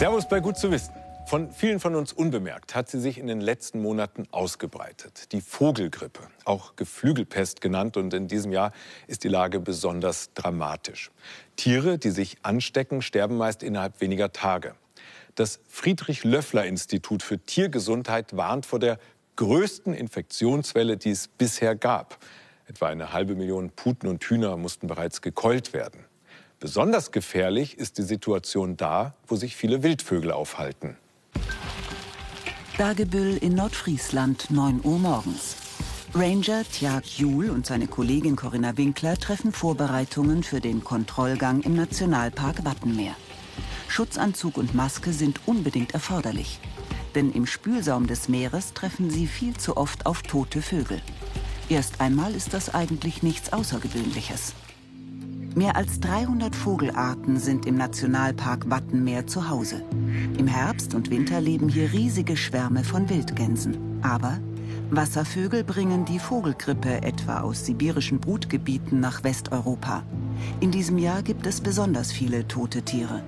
Servus bei Gut zu wissen. Von vielen von uns unbemerkt hat sie sich in den letzten Monaten ausgebreitet. Die Vogelgrippe, auch Geflügelpest genannt. Und in diesem Jahr ist die Lage besonders dramatisch. Tiere, die sich anstecken, sterben meist innerhalb weniger Tage. Das Friedrich-Löffler-Institut für Tiergesundheit warnt vor der größten Infektionswelle, die es bisher gab. Etwa eine halbe Million Puten und Hühner mussten bereits gekeult werden. Besonders gefährlich ist die Situation da, wo sich viele Wildvögel aufhalten. Dagebüll in Nordfriesland, 9 Uhr morgens. Ranger Tjag Juhl und seine Kollegin Corinna Winkler treffen Vorbereitungen für den Kontrollgang im Nationalpark Wattenmeer. Schutzanzug und Maske sind unbedingt erforderlich. Denn im Spülsaum des Meeres treffen sie viel zu oft auf tote Vögel. Erst einmal ist das eigentlich nichts Außergewöhnliches. Mehr als 300 Vogelarten sind im Nationalpark Wattenmeer zu Hause. Im Herbst und Winter leben hier riesige Schwärme von Wildgänsen. Aber Wasservögel bringen die Vogelgrippe etwa aus sibirischen Brutgebieten nach Westeuropa. In diesem Jahr gibt es besonders viele tote Tiere.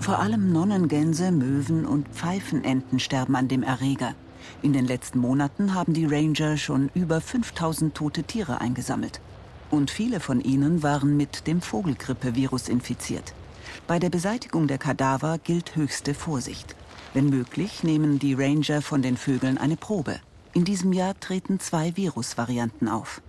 Vor allem Nonnengänse, Möwen und Pfeifenenten sterben an dem Erreger. In den letzten Monaten haben die Ranger schon über 5000 tote Tiere eingesammelt. Und viele von ihnen waren mit dem Vogelgrippevirus infiziert. Bei der Beseitigung der Kadaver gilt höchste Vorsicht. Wenn möglich, nehmen die Ranger von den Vögeln eine Probe. In diesem Jahr treten zwei Virusvarianten auf.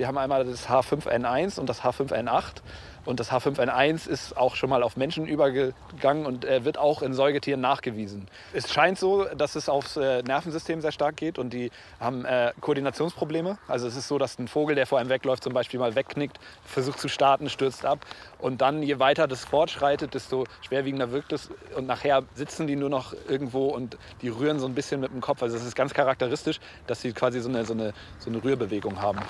Wir haben einmal das H5N1 und das H5N8. Und das H5N1 ist auch schon mal auf Menschen übergegangen und äh, wird auch in Säugetieren nachgewiesen. Es scheint so, dass es aufs äh, Nervensystem sehr stark geht und die haben äh, Koordinationsprobleme. Also es ist so, dass ein Vogel, der vor einem wegläuft, zum Beispiel mal wegknickt, versucht zu starten, stürzt ab. Und dann, je weiter das fortschreitet, desto schwerwiegender wirkt es. Und nachher sitzen die nur noch irgendwo und die rühren so ein bisschen mit dem Kopf. Also es ist ganz charakteristisch, dass sie quasi so eine, so eine, so eine Rührbewegung haben.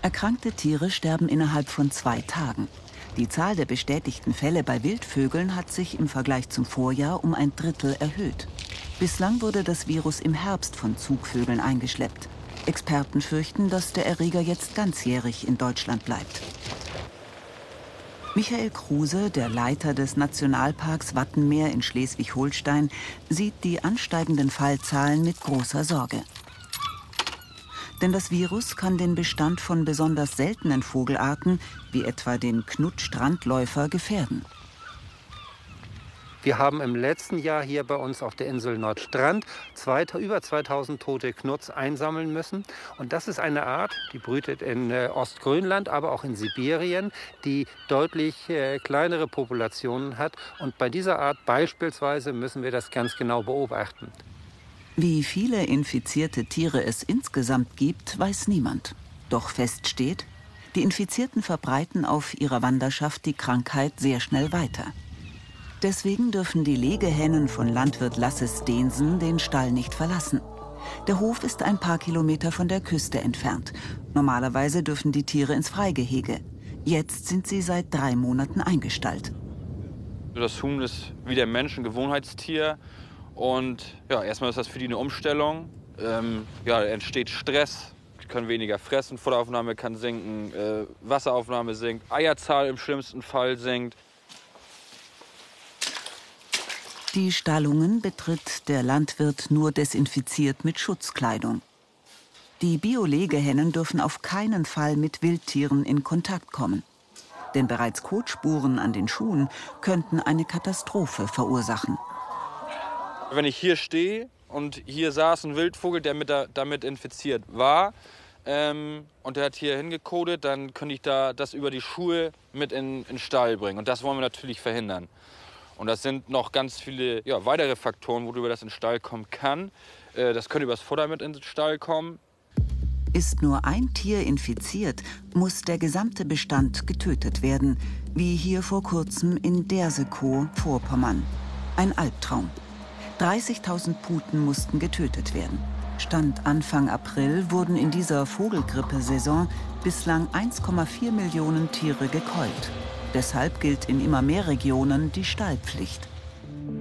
Erkrankte Tiere sterben innerhalb von zwei Tagen. Die Zahl der bestätigten Fälle bei Wildvögeln hat sich im Vergleich zum Vorjahr um ein Drittel erhöht. Bislang wurde das Virus im Herbst von Zugvögeln eingeschleppt. Experten fürchten, dass der Erreger jetzt ganzjährig in Deutschland bleibt. Michael Kruse, der Leiter des Nationalparks Wattenmeer in Schleswig-Holstein, sieht die ansteigenden Fallzahlen mit großer Sorge. Denn das Virus kann den Bestand von besonders seltenen Vogelarten, wie etwa den Knut-Strandläufer, gefährden. Wir haben im letzten Jahr hier bei uns auf der Insel Nordstrand zwei, über 2000 tote Knuts einsammeln müssen. Und das ist eine Art, die brütet in äh, Ostgrönland, aber auch in Sibirien, die deutlich äh, kleinere Populationen hat. Und bei dieser Art beispielsweise müssen wir das ganz genau beobachten. Wie viele infizierte Tiere es insgesamt gibt, weiß niemand. Doch fest steht, die Infizierten verbreiten auf ihrer Wanderschaft die Krankheit sehr schnell weiter. Deswegen dürfen die Legehennen von Landwirt Lasse Steensen den Stall nicht verlassen. Der Hof ist ein paar Kilometer von der Küste entfernt. Normalerweise dürfen die Tiere ins Freigehege. Jetzt sind sie seit drei Monaten eingestallt. Das Huhn ist wie der Mensch ein Gewohnheitstier und ja, erstmal ist das für die eine Umstellung. Ähm, ja, entsteht Stress, die können weniger fressen, Futteraufnahme kann sinken, äh, Wasseraufnahme sinkt, Eierzahl im schlimmsten Fall sinkt. Die Stallungen betritt der Landwirt nur desinfiziert mit Schutzkleidung. Die Biolegehennen dürfen auf keinen Fall mit Wildtieren in Kontakt kommen. Denn bereits Kotspuren an den Schuhen könnten eine Katastrophe verursachen. Wenn ich hier stehe und hier saß ein Wildvogel, der mit da, damit infiziert war, ähm, und der hat hier hingekodet, dann könnte ich da das über die Schuhe mit in den Stall bringen. Und das wollen wir natürlich verhindern. Und das sind noch ganz viele ja, weitere Faktoren, worüber das in den Stall kommen kann. Äh, das könnte übers Futter mit in den Stall kommen. Ist nur ein Tier infiziert, muss der gesamte Bestand getötet werden, wie hier vor kurzem in Dersekow, Vorpommern. Ein Albtraum. 30.000 Puten mussten getötet werden. Stand Anfang April wurden in dieser Vogelgrippesaison bislang 1,4 Millionen Tiere gekeult. Deshalb gilt in immer mehr Regionen die Stallpflicht.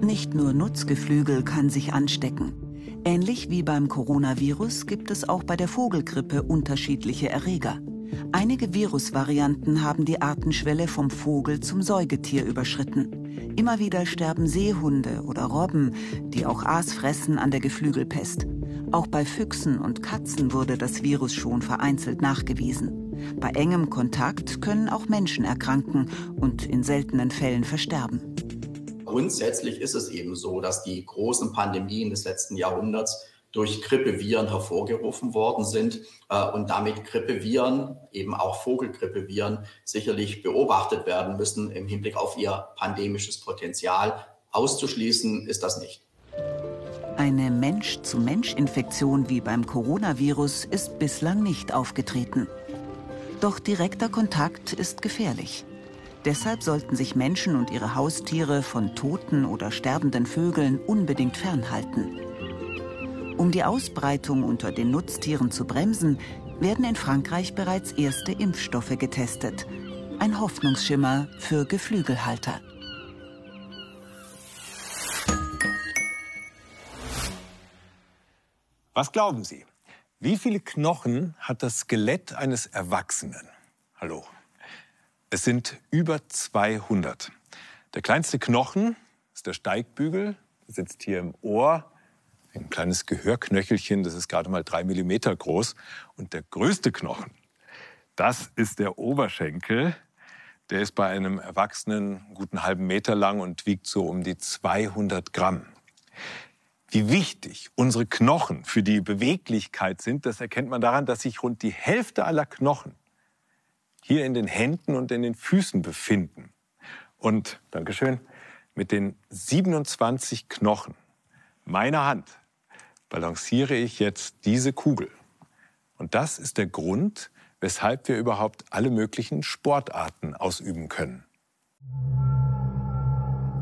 Nicht nur Nutzgeflügel kann sich anstecken. Ähnlich wie beim Coronavirus gibt es auch bei der Vogelgrippe unterschiedliche Erreger. Einige Virusvarianten haben die Artenschwelle vom Vogel zum Säugetier überschritten. Immer wieder sterben Seehunde oder Robben, die auch Aas fressen, an der Geflügelpest. Auch bei Füchsen und Katzen wurde das Virus schon vereinzelt nachgewiesen. Bei engem Kontakt können auch Menschen erkranken und in seltenen Fällen versterben. Grundsätzlich ist es eben so, dass die großen Pandemien des letzten Jahrhunderts durch Grippeviren hervorgerufen worden sind äh, und damit Grippeviren, eben auch Vogelgrippeviren, sicherlich beobachtet werden müssen im Hinblick auf ihr pandemisches Potenzial. Auszuschließen ist das nicht. Eine Mensch-zu-Mensch-Infektion wie beim Coronavirus ist bislang nicht aufgetreten. Doch direkter Kontakt ist gefährlich. Deshalb sollten sich Menschen und ihre Haustiere von toten oder sterbenden Vögeln unbedingt fernhalten. Um die Ausbreitung unter den Nutztieren zu bremsen, werden in Frankreich bereits erste Impfstoffe getestet. Ein Hoffnungsschimmer für Geflügelhalter. Was glauben Sie? Wie viele Knochen hat das Skelett eines Erwachsenen? Hallo. Es sind über 200. Der kleinste Knochen ist der Steigbügel, der sitzt hier im Ohr. Ein kleines Gehörknöchelchen, das ist gerade mal drei Millimeter groß. Und der größte Knochen, das ist der Oberschenkel. Der ist bei einem Erwachsenen einen guten halben Meter lang und wiegt so um die 200 Gramm. Wie wichtig unsere Knochen für die Beweglichkeit sind, das erkennt man daran, dass sich rund die Hälfte aller Knochen hier in den Händen und in den Füßen befinden. Und, Dankeschön, mit den 27 Knochen meiner Hand balanciere ich jetzt diese Kugel. Und das ist der Grund, weshalb wir überhaupt alle möglichen Sportarten ausüben können.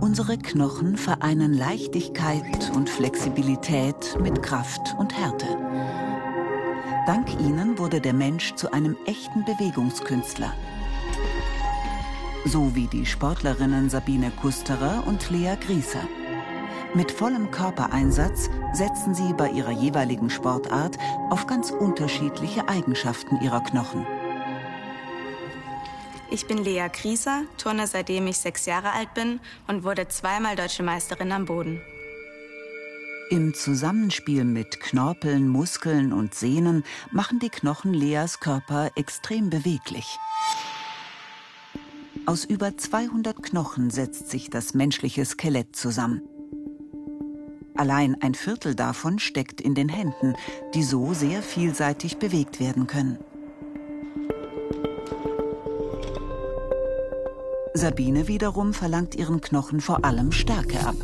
Unsere Knochen vereinen Leichtigkeit und Flexibilität mit Kraft und Härte. Dank ihnen wurde der Mensch zu einem echten Bewegungskünstler. So wie die Sportlerinnen Sabine Kusterer und Lea Grieser. Mit vollem Körpereinsatz setzen sie bei ihrer jeweiligen Sportart auf ganz unterschiedliche Eigenschaften ihrer Knochen. Ich bin Lea Krieser, turne seitdem ich sechs Jahre alt bin und wurde zweimal deutsche Meisterin am Boden. Im Zusammenspiel mit Knorpeln, Muskeln und Sehnen machen die Knochen Leas Körper extrem beweglich. Aus über 200 Knochen setzt sich das menschliche Skelett zusammen. Allein ein Viertel davon steckt in den Händen, die so sehr vielseitig bewegt werden können. Sabine wiederum verlangt ihren Knochen vor allem Stärke ab.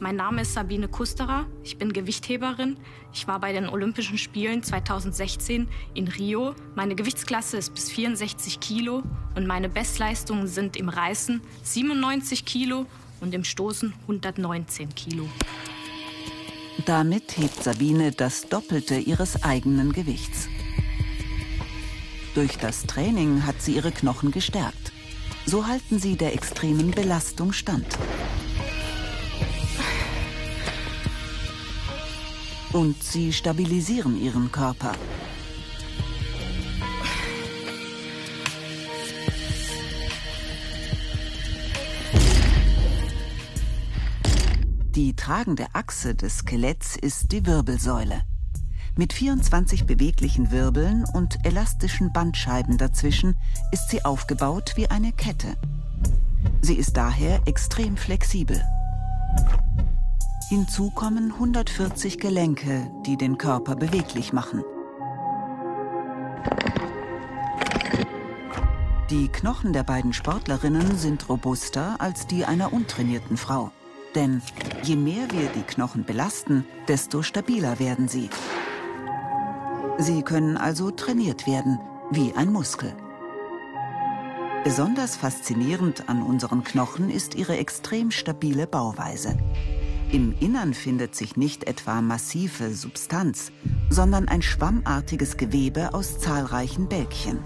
Mein Name ist Sabine Kusterer. Ich bin Gewichtheberin. Ich war bei den Olympischen Spielen 2016 in Rio. Meine Gewichtsklasse ist bis 64 Kilo und meine Bestleistungen sind im Reißen 97 Kilo und im Stoßen 119 Kilo. Damit hebt Sabine das Doppelte ihres eigenen Gewichts. Durch das Training hat sie ihre Knochen gestärkt. So halten sie der extremen Belastung stand. Und sie stabilisieren ihren Körper. Tragende Achse des Skeletts ist die Wirbelsäule. Mit 24 beweglichen Wirbeln und elastischen Bandscheiben dazwischen ist sie aufgebaut wie eine Kette. Sie ist daher extrem flexibel. Hinzu kommen 140 Gelenke, die den Körper beweglich machen. Die Knochen der beiden Sportlerinnen sind robuster als die einer untrainierten Frau. Denn je mehr wir die Knochen belasten, desto stabiler werden sie. Sie können also trainiert werden, wie ein Muskel. Besonders faszinierend an unseren Knochen ist ihre extrem stabile Bauweise. Im Innern findet sich nicht etwa massive Substanz, sondern ein schwammartiges Gewebe aus zahlreichen Bälkchen.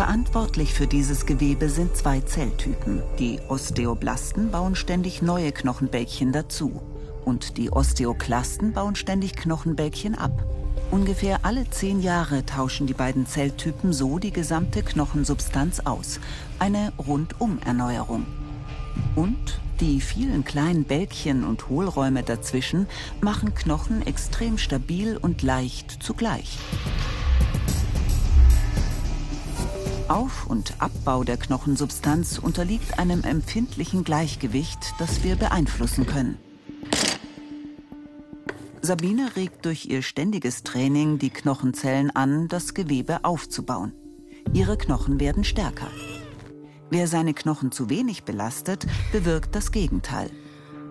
Verantwortlich für dieses Gewebe sind zwei Zelltypen. Die Osteoblasten bauen ständig neue Knochenbälkchen dazu und die Osteoklasten bauen ständig Knochenbälkchen ab. Ungefähr alle zehn Jahre tauschen die beiden Zelltypen so die gesamte Knochensubstanz aus. Eine Rundum-Erneuerung. Und die vielen kleinen Bälkchen und Hohlräume dazwischen machen Knochen extrem stabil und leicht zugleich. Auf- und Abbau der Knochensubstanz unterliegt einem empfindlichen Gleichgewicht, das wir beeinflussen können. Sabine regt durch ihr ständiges Training die Knochenzellen an, das Gewebe aufzubauen. Ihre Knochen werden stärker. Wer seine Knochen zu wenig belastet, bewirkt das Gegenteil.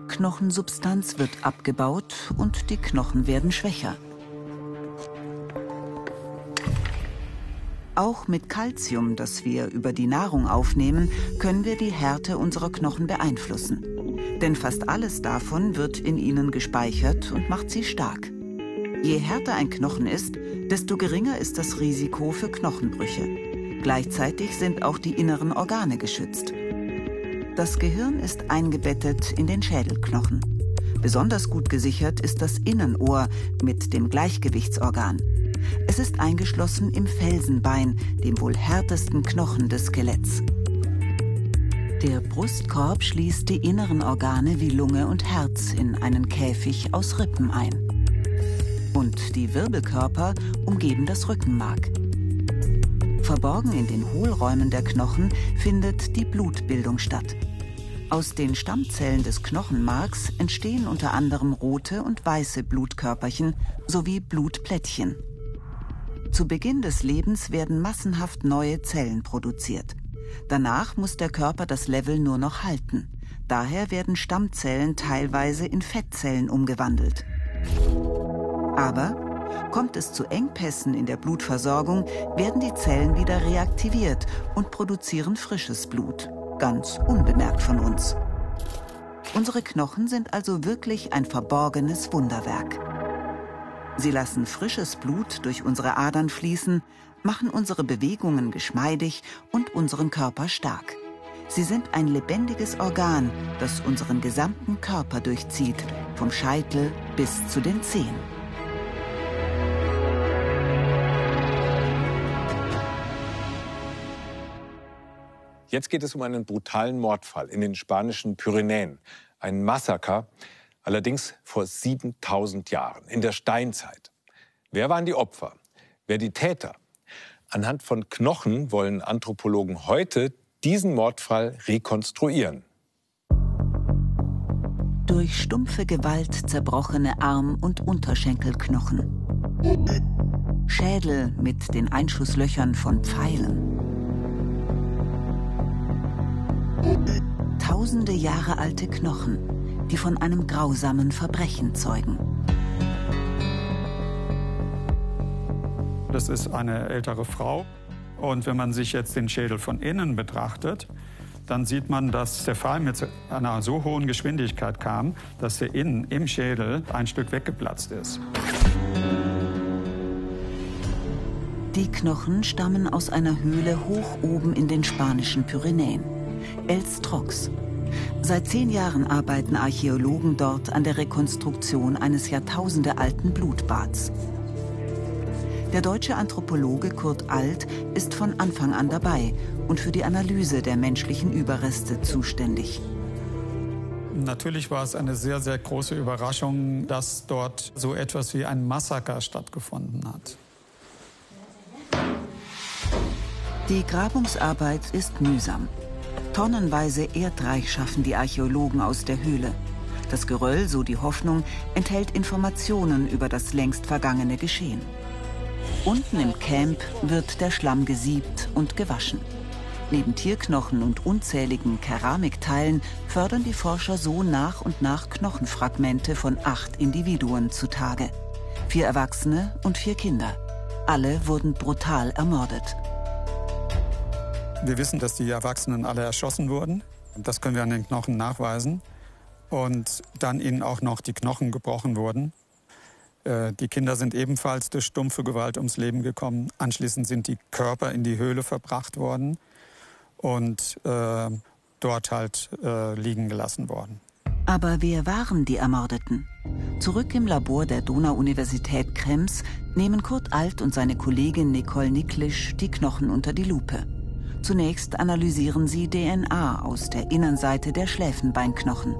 Knochensubstanz wird abgebaut und die Knochen werden schwächer. Auch mit Kalzium, das wir über die Nahrung aufnehmen, können wir die Härte unserer Knochen beeinflussen. Denn fast alles davon wird in ihnen gespeichert und macht sie stark. Je härter ein Knochen ist, desto geringer ist das Risiko für Knochenbrüche. Gleichzeitig sind auch die inneren Organe geschützt. Das Gehirn ist eingebettet in den Schädelknochen. Besonders gut gesichert ist das Innenohr mit dem Gleichgewichtsorgan. Es ist eingeschlossen im Felsenbein, dem wohl härtesten Knochen des Skeletts. Der Brustkorb schließt die inneren Organe wie Lunge und Herz in einen Käfig aus Rippen ein. Und die Wirbelkörper umgeben das Rückenmark. Verborgen in den Hohlräumen der Knochen findet die Blutbildung statt. Aus den Stammzellen des Knochenmarks entstehen unter anderem rote und weiße Blutkörperchen sowie Blutplättchen. Zu Beginn des Lebens werden massenhaft neue Zellen produziert. Danach muss der Körper das Level nur noch halten. Daher werden Stammzellen teilweise in Fettzellen umgewandelt. Aber kommt es zu Engpässen in der Blutversorgung, werden die Zellen wieder reaktiviert und produzieren frisches Blut, ganz unbemerkt von uns. Unsere Knochen sind also wirklich ein verborgenes Wunderwerk. Sie lassen frisches Blut durch unsere Adern fließen, machen unsere Bewegungen geschmeidig und unseren Körper stark. Sie sind ein lebendiges Organ, das unseren gesamten Körper durchzieht, vom Scheitel bis zu den Zehen. Jetzt geht es um einen brutalen Mordfall in den spanischen Pyrenäen. Ein Massaker, allerdings vor 7000 Jahren, in der Steinzeit. Wer waren die Opfer? Wer die Täter? Anhand von Knochen wollen Anthropologen heute diesen Mordfall rekonstruieren. Durch stumpfe Gewalt zerbrochene Arm- und Unterschenkelknochen. Schädel mit den Einschusslöchern von Pfeilen. Tausende Jahre alte Knochen, die von einem grausamen Verbrechen zeugen. Das ist eine ältere Frau. Und wenn man sich jetzt den Schädel von innen betrachtet, dann sieht man, dass der Fall mit einer so hohen Geschwindigkeit kam, dass der innen im Schädel ein Stück weggeplatzt ist. Die Knochen stammen aus einer Höhle hoch oben in den spanischen Pyrenäen. Els Trox, Seit zehn Jahren arbeiten Archäologen dort an der Rekonstruktion eines jahrtausendealten Blutbads. Der deutsche Anthropologe Kurt Alt ist von Anfang an dabei und für die Analyse der menschlichen Überreste zuständig. Natürlich war es eine sehr, sehr große Überraschung, dass dort so etwas wie ein Massaker stattgefunden hat. Die Grabungsarbeit ist mühsam. Tonnenweise Erdreich schaffen die Archäologen aus der Höhle. Das Geröll, so die Hoffnung, enthält Informationen über das längst vergangene Geschehen. Unten im Camp wird der Schlamm gesiebt und gewaschen. Neben Tierknochen und unzähligen Keramikteilen fördern die Forscher so nach und nach Knochenfragmente von acht Individuen zutage. Vier Erwachsene und vier Kinder. Alle wurden brutal ermordet. Wir wissen, dass die Erwachsenen alle erschossen wurden. Das können wir an den Knochen nachweisen. Und dann ihnen auch noch die Knochen gebrochen wurden. Äh, die Kinder sind ebenfalls durch stumpfe Gewalt ums Leben gekommen. Anschließend sind die Körper in die Höhle verbracht worden und äh, dort halt äh, liegen gelassen worden. Aber wer waren die Ermordeten? Zurück im Labor der Donau-Universität Krems nehmen Kurt Alt und seine Kollegin Nicole Niklisch die Knochen unter die Lupe. Zunächst analysieren sie DNA aus der Innenseite der Schläfenbeinknochen.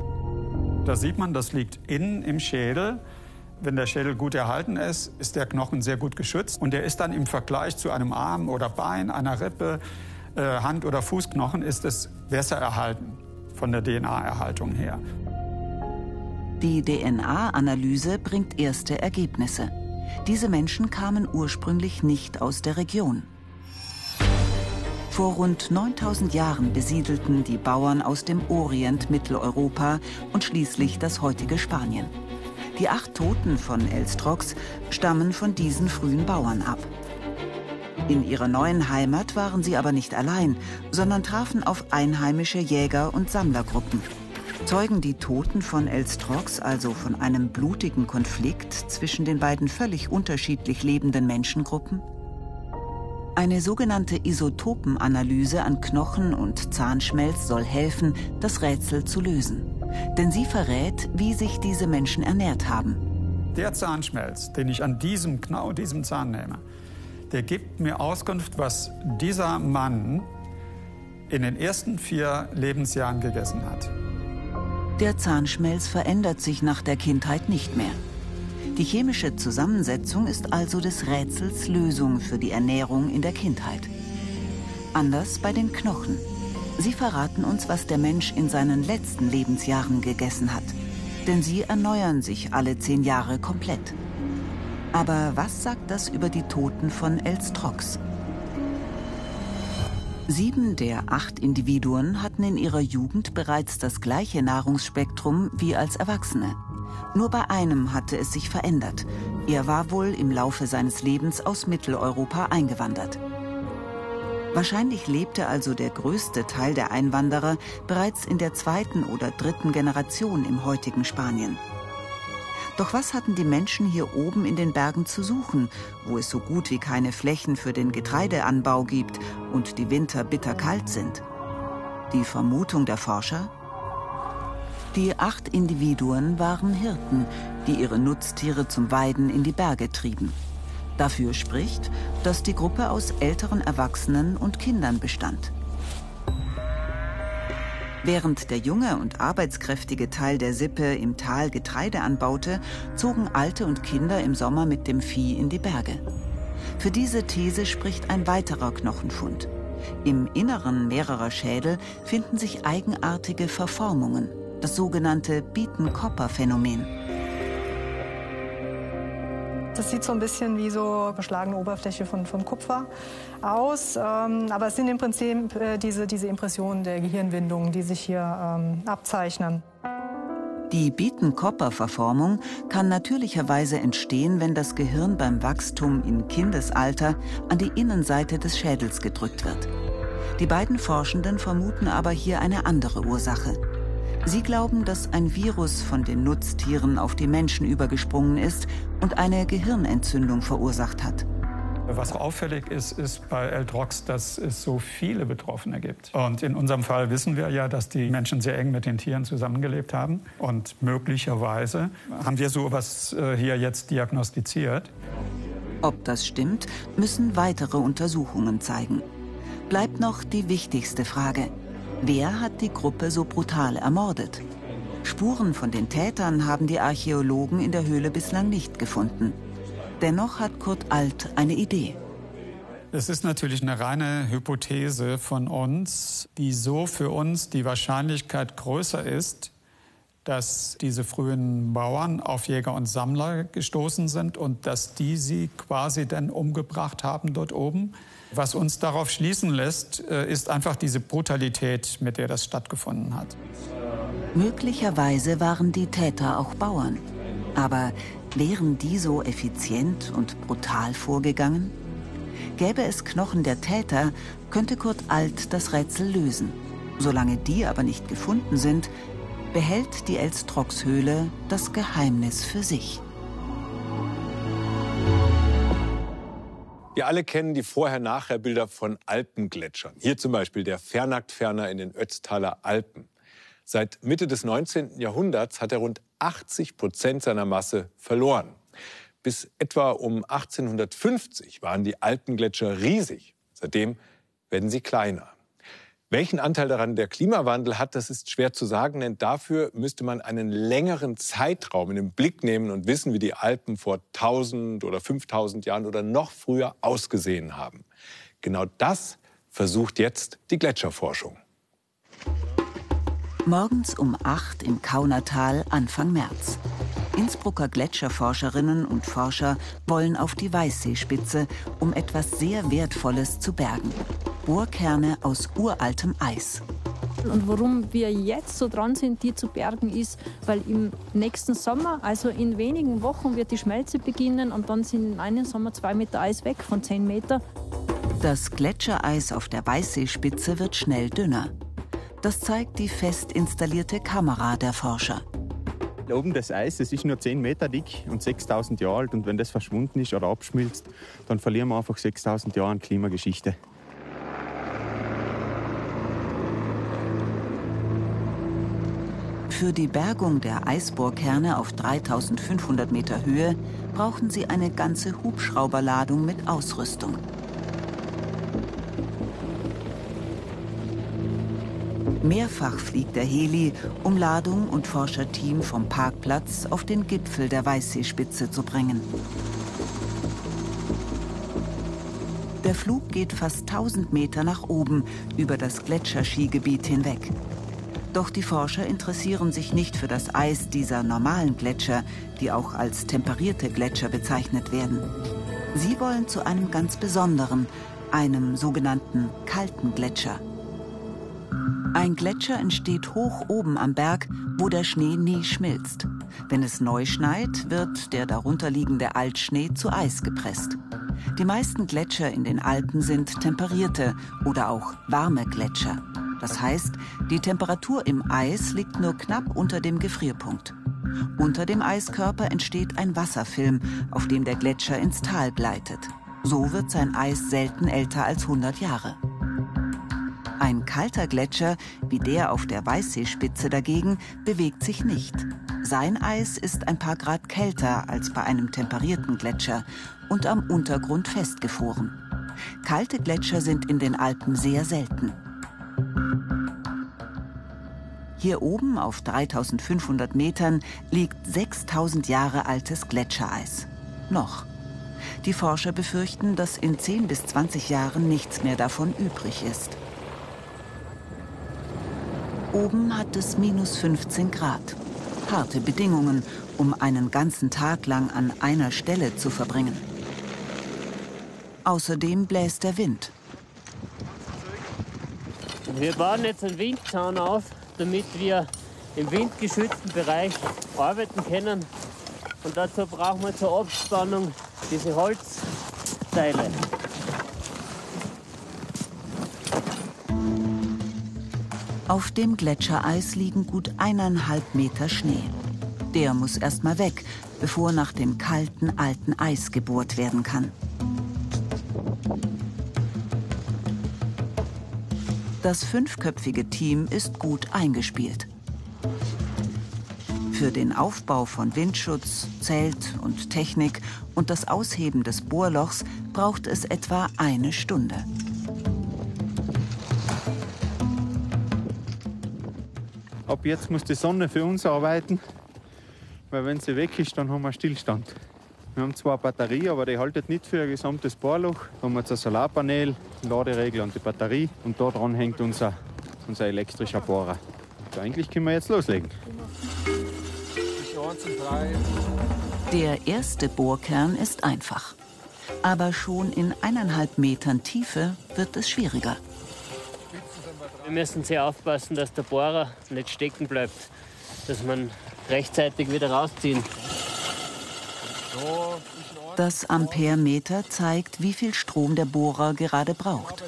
Da sieht man, das liegt innen im Schädel. Wenn der Schädel gut erhalten ist, ist der Knochen sehr gut geschützt. Und der ist dann im Vergleich zu einem Arm oder Bein, einer Rippe, äh, Hand- oder Fußknochen, ist es besser erhalten von der DNA-Erhaltung her. Die DNA-Analyse bringt erste Ergebnisse. Diese Menschen kamen ursprünglich nicht aus der Region. Vor rund 9000 Jahren besiedelten die Bauern aus dem Orient Mitteleuropa und schließlich das heutige Spanien. Die acht Toten von Elstrox stammen von diesen frühen Bauern ab. In ihrer neuen Heimat waren sie aber nicht allein, sondern trafen auf einheimische Jäger- und Sammlergruppen. Zeugen die Toten von Elstrox also von einem blutigen Konflikt zwischen den beiden völlig unterschiedlich lebenden Menschengruppen? Eine sogenannte Isotopenanalyse an Knochen und Zahnschmelz soll helfen, das Rätsel zu lösen. Denn sie verrät, wie sich diese Menschen ernährt haben. Der Zahnschmelz, den ich an diesem genau diesem Zahn nehme, der gibt mir Auskunft, was dieser Mann in den ersten vier Lebensjahren gegessen hat. Der Zahnschmelz verändert sich nach der Kindheit nicht mehr. Die chemische Zusammensetzung ist also des Rätsels Lösung für die Ernährung in der Kindheit. Anders bei den Knochen. Sie verraten uns, was der Mensch in seinen letzten Lebensjahren gegessen hat. Denn sie erneuern sich alle zehn Jahre komplett. Aber was sagt das über die Toten von Elstrox? Sieben der acht Individuen hatten in ihrer Jugend bereits das gleiche Nahrungsspektrum wie als Erwachsene. Nur bei einem hatte es sich verändert. Er war wohl im Laufe seines Lebens aus Mitteleuropa eingewandert. Wahrscheinlich lebte also der größte Teil der Einwanderer bereits in der zweiten oder dritten Generation im heutigen Spanien. Doch was hatten die Menschen hier oben in den Bergen zu suchen, wo es so gut wie keine Flächen für den Getreideanbau gibt und die Winter bitterkalt sind? Die Vermutung der Forscher? Die acht Individuen waren Hirten, die ihre Nutztiere zum Weiden in die Berge trieben. Dafür spricht, dass die Gruppe aus älteren Erwachsenen und Kindern bestand. Während der junge und arbeitskräftige Teil der Sippe im Tal Getreide anbaute, zogen Alte und Kinder im Sommer mit dem Vieh in die Berge. Für diese These spricht ein weiterer Knochenfund. Im Inneren mehrerer Schädel finden sich eigenartige Verformungen, das sogenannte Beaton-Copper-Phänomen. Das sieht so ein bisschen wie so beschlagene Oberfläche von, von Kupfer aus. Ähm, aber es sind im Prinzip äh, diese, diese Impressionen der Gehirnwindungen, die sich hier ähm, abzeichnen. Die Beaton-Copper-Verformung kann natürlicherweise entstehen, wenn das Gehirn beim Wachstum in Kindesalter an die Innenseite des Schädels gedrückt wird. Die beiden Forschenden vermuten aber hier eine andere Ursache. Sie glauben, dass ein Virus von den Nutztieren auf die Menschen übergesprungen ist und eine Gehirnentzündung verursacht hat. Was auffällig ist, ist bei L-Drox, dass es so viele Betroffene gibt. Und in unserem Fall wissen wir ja, dass die Menschen sehr eng mit den Tieren zusammengelebt haben. Und möglicherweise haben wir so etwas äh, hier jetzt diagnostiziert. Ob das stimmt, müssen weitere Untersuchungen zeigen. Bleibt noch die wichtigste Frage. Wer hat die Gruppe so brutal ermordet? Spuren von den Tätern haben die Archäologen in der Höhle bislang nicht gefunden. Dennoch hat Kurt Alt eine Idee. Es ist natürlich eine reine Hypothese von uns, die so für uns die Wahrscheinlichkeit größer ist, dass diese frühen Bauern auf Jäger und Sammler gestoßen sind und dass die sie quasi dann umgebracht haben dort oben. Was uns darauf schließen lässt, äh, ist einfach diese Brutalität, mit der das stattgefunden hat. Möglicherweise waren die Täter auch Bauern. Aber wären die so effizient und brutal vorgegangen? Gäbe es Knochen der Täter, könnte Kurt Alt das Rätsel lösen. Solange die aber nicht gefunden sind, behält die Elstrox-Höhle das Geheimnis für sich. Wir alle kennen die Vorher-Nachher-Bilder von Alpengletschern. Hier zum Beispiel der Fernacktferner in den Ötztaler Alpen. Seit Mitte des 19. Jahrhunderts hat er rund 80 Prozent seiner Masse verloren. Bis etwa um 1850 waren die Alpengletscher riesig. Seitdem werden sie kleiner. Welchen Anteil daran der Klimawandel hat, das ist schwer zu sagen, denn dafür müsste man einen längeren Zeitraum in den Blick nehmen und wissen, wie die Alpen vor 1000 oder 5000 Jahren oder noch früher ausgesehen haben. Genau das versucht jetzt die Gletscherforschung. Morgens um 8 im Kaunertal Anfang März. Innsbrucker Gletscherforscherinnen und Forscher wollen auf die Weißseespitze, um etwas sehr Wertvolles zu bergen. Bohrkerne aus uraltem Eis. Und warum wir jetzt so dran sind, die zu bergen, ist, weil im nächsten Sommer, also in wenigen Wochen, wird die Schmelze beginnen und dann sind in einem Sommer zwei Meter Eis weg von zehn Meter. Das Gletschereis auf der Weißseespitze wird schnell dünner. Das zeigt die fest installierte Kamera der Forscher. Oben das Eis, das ist nur 10 Meter dick und 6000 Jahre alt. Und wenn das verschwunden ist oder abschmilzt, dann verlieren wir einfach 6000 Jahre an Klimageschichte. Für die Bergung der Eisbohrkerne auf 3500 Meter Höhe brauchen sie eine ganze Hubschrauberladung mit Ausrüstung. Mehrfach fliegt der Heli, um Ladung und Forscherteam vom Parkplatz auf den Gipfel der Weißseespitze zu bringen. Der Flug geht fast 1000 Meter nach oben über das Gletscherskigebiet hinweg. Doch die Forscher interessieren sich nicht für das Eis dieser normalen Gletscher, die auch als temperierte Gletscher bezeichnet werden. Sie wollen zu einem ganz besonderen, einem sogenannten kalten Gletscher. Ein Gletscher entsteht hoch oben am Berg, wo der Schnee nie schmilzt. Wenn es neu schneit, wird der darunterliegende Altschnee zu Eis gepresst. Die meisten Gletscher in den Alpen sind temperierte oder auch warme Gletscher. Das heißt, die Temperatur im Eis liegt nur knapp unter dem Gefrierpunkt. Unter dem Eiskörper entsteht ein Wasserfilm, auf dem der Gletscher ins Tal gleitet. So wird sein Eis selten älter als 100 Jahre. Ein kalter Gletscher, wie der auf der Weißseespitze dagegen, bewegt sich nicht. Sein Eis ist ein paar Grad kälter als bei einem temperierten Gletscher und am Untergrund festgefroren. Kalte Gletscher sind in den Alpen sehr selten. Hier oben auf 3500 Metern liegt 6000 Jahre altes Gletschereis. Noch. Die Forscher befürchten, dass in 10 bis 20 Jahren nichts mehr davon übrig ist. Oben hat es minus 15 Grad. Harte Bedingungen, um einen ganzen Tag lang an einer Stelle zu verbringen. Außerdem bläst der Wind. Wir bauen jetzt einen Windzaun auf, damit wir im windgeschützten Bereich arbeiten können. Und dazu brauchen wir zur Abspannung diese Holzteile. Auf dem Gletschereis liegen gut eineinhalb Meter Schnee. Der muss erst mal weg, bevor nach dem kalten alten Eis gebohrt werden kann. Das fünfköpfige Team ist gut eingespielt. Für den Aufbau von Windschutz, Zelt und Technik und das Ausheben des Bohrlochs braucht es etwa eine Stunde. Ab jetzt muss die Sonne für uns arbeiten, weil wenn sie weg ist, dann haben wir Stillstand. Wir haben zwar eine Batterie, aber die haltet nicht für ein gesamtes Bohrloch. Da haben wir jetzt ein Solarpanel, einen Laderegler und die Batterie. Und da dran hängt unser, unser elektrischer Bohrer. Und eigentlich können wir jetzt loslegen. Der erste Bohrkern ist einfach. Aber schon in eineinhalb Metern Tiefe wird es schwieriger. Wir müssen sehr aufpassen, dass der Bohrer nicht stecken bleibt, dass man rechtzeitig wieder rausziehen. Das Amperemeter zeigt, wie viel Strom der Bohrer gerade braucht.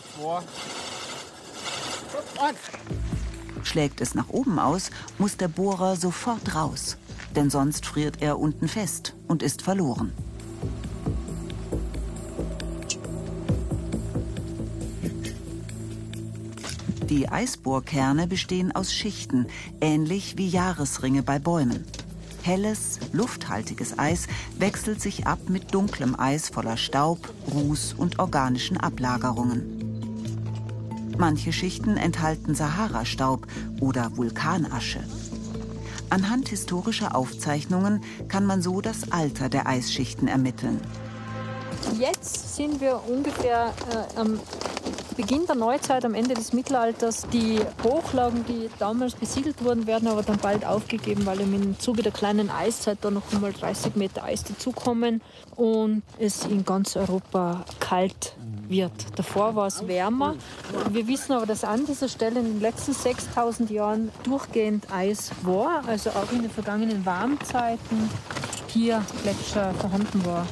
Schlägt es nach oben aus, muss der Bohrer sofort raus, denn sonst friert er unten fest und ist verloren. Die Eisbohrkerne bestehen aus Schichten, ähnlich wie Jahresringe bei Bäumen. Helles, lufthaltiges Eis wechselt sich ab mit dunklem Eis voller Staub, Ruß und organischen Ablagerungen. Manche Schichten enthalten Sahara-Staub oder Vulkanasche. Anhand historischer Aufzeichnungen kann man so das Alter der Eisschichten ermitteln. Jetzt sind wir ungefähr äh, am Beginn der Neuzeit, am Ende des Mittelalters. Die Hochlagen, die damals besiedelt wurden, werden aber dann bald aufgegeben, weil im Zuge der kleinen Eiszeit da noch einmal 30 Meter Eis dazukommen und es in ganz Europa kalt wird. Davor war es wärmer. Wir wissen aber, dass an dieser Stelle in den letzten 6000 Jahren durchgehend Eis war, also auch in den vergangenen Warmzeiten hier Gletscher vorhanden war.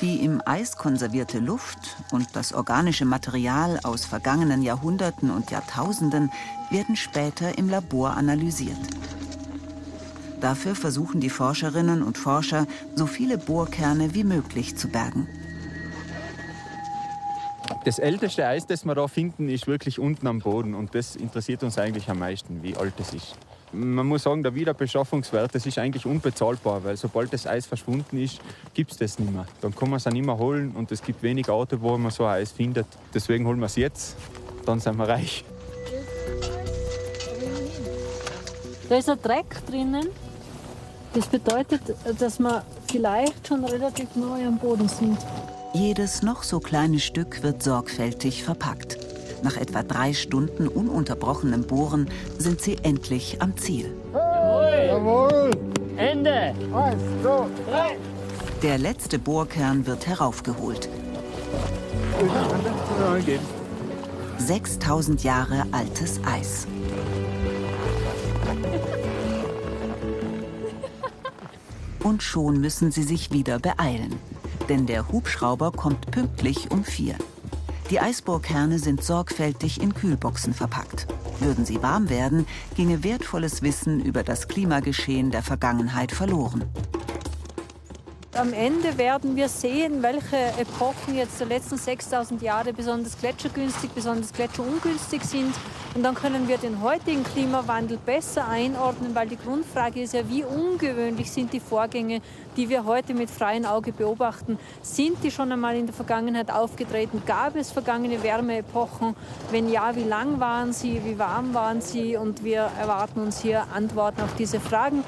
Die im Eis konservierte Luft und das organische Material aus vergangenen Jahrhunderten und Jahrtausenden werden später im Labor analysiert. Dafür versuchen die Forscherinnen und Forscher, so viele Bohrkerne wie möglich zu bergen. Das älteste Eis, das wir da finden, ist wirklich unten am Boden. Und das interessiert uns eigentlich am meisten, wie alt es ist man muss sagen, der Wiederbeschaffungswert, das ist eigentlich unbezahlbar, weil sobald das Eis verschwunden ist, gibt es das nicht mehr. Dann kann man es auch nicht mehr holen und es gibt wenig Orte, wo man so ein Eis findet. Deswegen holen wir es jetzt, dann sind wir reich. Da ist ein Dreck drinnen. Das bedeutet, dass wir vielleicht schon relativ neu am Boden sind. Jedes noch so kleine Stück wird sorgfältig verpackt. Nach etwa drei Stunden ununterbrochenem Bohren sind sie endlich am Ziel. Jawohl! Jawohl. Ende! Eins, zwei, drei! Der letzte Bohrkern wird heraufgeholt. 6000 Jahre altes Eis. Und schon müssen sie sich wieder beeilen. Denn der Hubschrauber kommt pünktlich um vier. Die Eisbohrkerne sind sorgfältig in Kühlboxen verpackt. Würden sie warm werden, ginge wertvolles Wissen über das Klimageschehen der Vergangenheit verloren. Am Ende werden wir sehen, welche Epochen jetzt der letzten 6000 Jahre besonders gletschergünstig, besonders gletscherungünstig sind. Und dann können wir den heutigen Klimawandel besser einordnen, weil die Grundfrage ist ja, wie ungewöhnlich sind die Vorgänge, die wir heute mit freiem Auge beobachten. Sind die schon einmal in der Vergangenheit aufgetreten? Gab es vergangene Wärmeepochen? Wenn ja, wie lang waren sie? Wie warm waren sie? Und wir erwarten uns hier Antworten auf diese Fragen.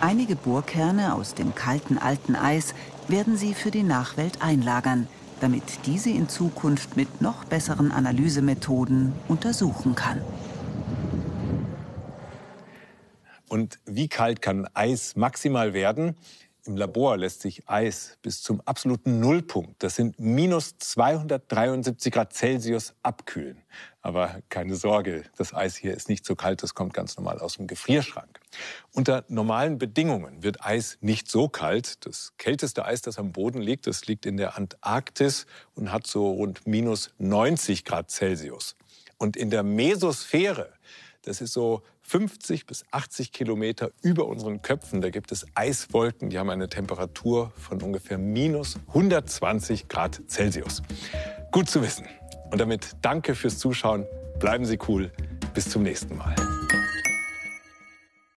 Einige Bohrkerne aus dem kalten alten Eis werden sie für die Nachwelt einlagern, damit diese in Zukunft mit noch besseren Analysemethoden untersuchen kann. Und wie kalt kann Eis maximal werden? Im Labor lässt sich Eis bis zum absoluten Nullpunkt, das sind minus 273 Grad Celsius, abkühlen. Aber keine Sorge, das Eis hier ist nicht so kalt, das kommt ganz normal aus dem Gefrierschrank. Unter normalen Bedingungen wird Eis nicht so kalt. Das kälteste Eis, das am Boden liegt, das liegt in der Antarktis und hat so rund minus 90 Grad Celsius. Und in der Mesosphäre, das ist so 50 bis 80 Kilometer über unseren Köpfen. Da gibt es Eiswolken, die haben eine Temperatur von ungefähr minus 120 Grad Celsius. Gut zu wissen. Und damit danke fürs Zuschauen. Bleiben Sie cool. Bis zum nächsten Mal.